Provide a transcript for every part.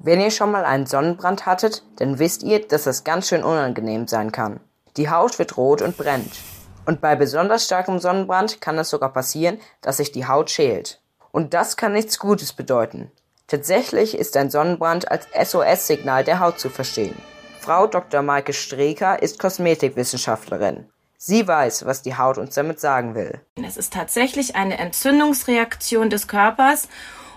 Wenn ihr schon mal einen Sonnenbrand hattet, dann wisst ihr, dass das ganz schön unangenehm sein kann. Die Haut wird rot und brennt. Und bei besonders starkem Sonnenbrand kann es sogar passieren, dass sich die Haut schält. Und das kann nichts Gutes bedeuten. Tatsächlich ist ein Sonnenbrand als SOS-Signal der Haut zu verstehen. Frau Dr. Maike Streker ist Kosmetikwissenschaftlerin. Sie weiß, was die Haut uns damit sagen will. Es ist tatsächlich eine Entzündungsreaktion des Körpers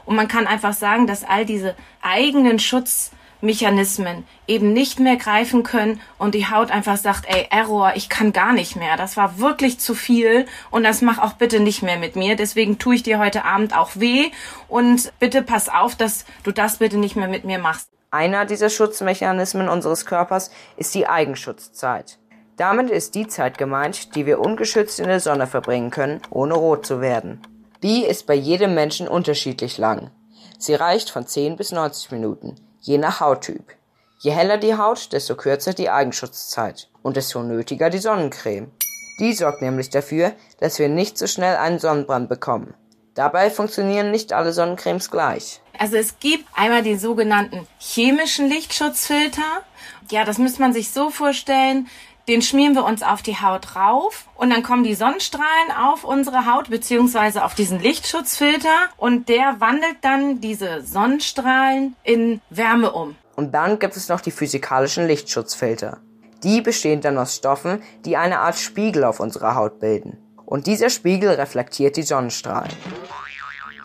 und man kann einfach sagen, dass all diese eigenen Schutzmechanismen eben nicht mehr greifen können und die Haut einfach sagt, ey, Error, ich kann gar nicht mehr. Das war wirklich zu viel und das mach auch bitte nicht mehr mit mir. Deswegen tue ich dir heute Abend auch weh und bitte pass auf, dass du das bitte nicht mehr mit mir machst. Einer dieser Schutzmechanismen unseres Körpers ist die Eigenschutzzeit. Damit ist die Zeit gemeint, die wir ungeschützt in der Sonne verbringen können, ohne rot zu werden. Die ist bei jedem Menschen unterschiedlich lang. Sie reicht von 10 bis 90 Minuten, je nach Hauttyp. Je heller die Haut, desto kürzer die Eigenschutzzeit und desto nötiger die Sonnencreme. Die sorgt nämlich dafür, dass wir nicht so schnell einen Sonnenbrand bekommen. Dabei funktionieren nicht alle Sonnencremes gleich. Also es gibt einmal den sogenannten chemischen Lichtschutzfilter. Ja, das müsste man sich so vorstellen. Den schmieren wir uns auf die Haut rauf und dann kommen die Sonnenstrahlen auf unsere Haut beziehungsweise auf diesen Lichtschutzfilter und der wandelt dann diese Sonnenstrahlen in Wärme um. Und dann gibt es noch die physikalischen Lichtschutzfilter. Die bestehen dann aus Stoffen, die eine Art Spiegel auf unserer Haut bilden. Und dieser Spiegel reflektiert die Sonnenstrahlen.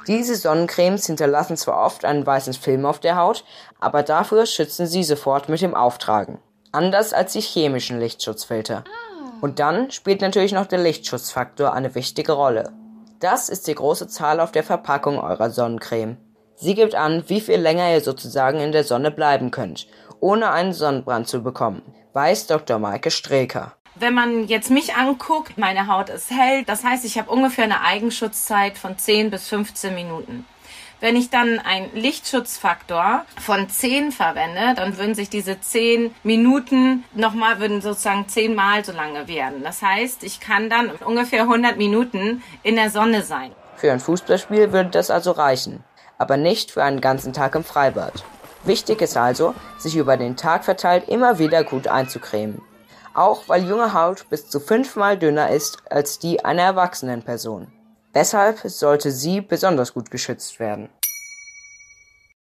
Diese Sonnencremes hinterlassen zwar oft einen weißen Film auf der Haut, aber dafür schützen sie sofort mit dem Auftragen. Anders als die chemischen Lichtschutzfilter. Und dann spielt natürlich noch der Lichtschutzfaktor eine wichtige Rolle. Das ist die große Zahl auf der Verpackung eurer Sonnencreme. Sie gibt an, wie viel länger ihr sozusagen in der Sonne bleiben könnt, ohne einen Sonnenbrand zu bekommen, weiß Dr. Maike Streker. Wenn man jetzt mich anguckt, meine Haut ist hell, das heißt, ich habe ungefähr eine Eigenschutzzeit von 10 bis 15 Minuten. Wenn ich dann einen Lichtschutzfaktor von 10 verwende, dann würden sich diese 10 Minuten nochmal, würden sozusagen 10 Mal so lange werden. Das heißt, ich kann dann ungefähr 100 Minuten in der Sonne sein. Für ein Fußballspiel würde das also reichen, aber nicht für einen ganzen Tag im Freibad. Wichtig ist also, sich über den Tag verteilt immer wieder gut einzucremen. Auch weil junge Haut bis zu fünfmal dünner ist als die einer erwachsenen Person. Deshalb sollte sie besonders gut geschützt werden.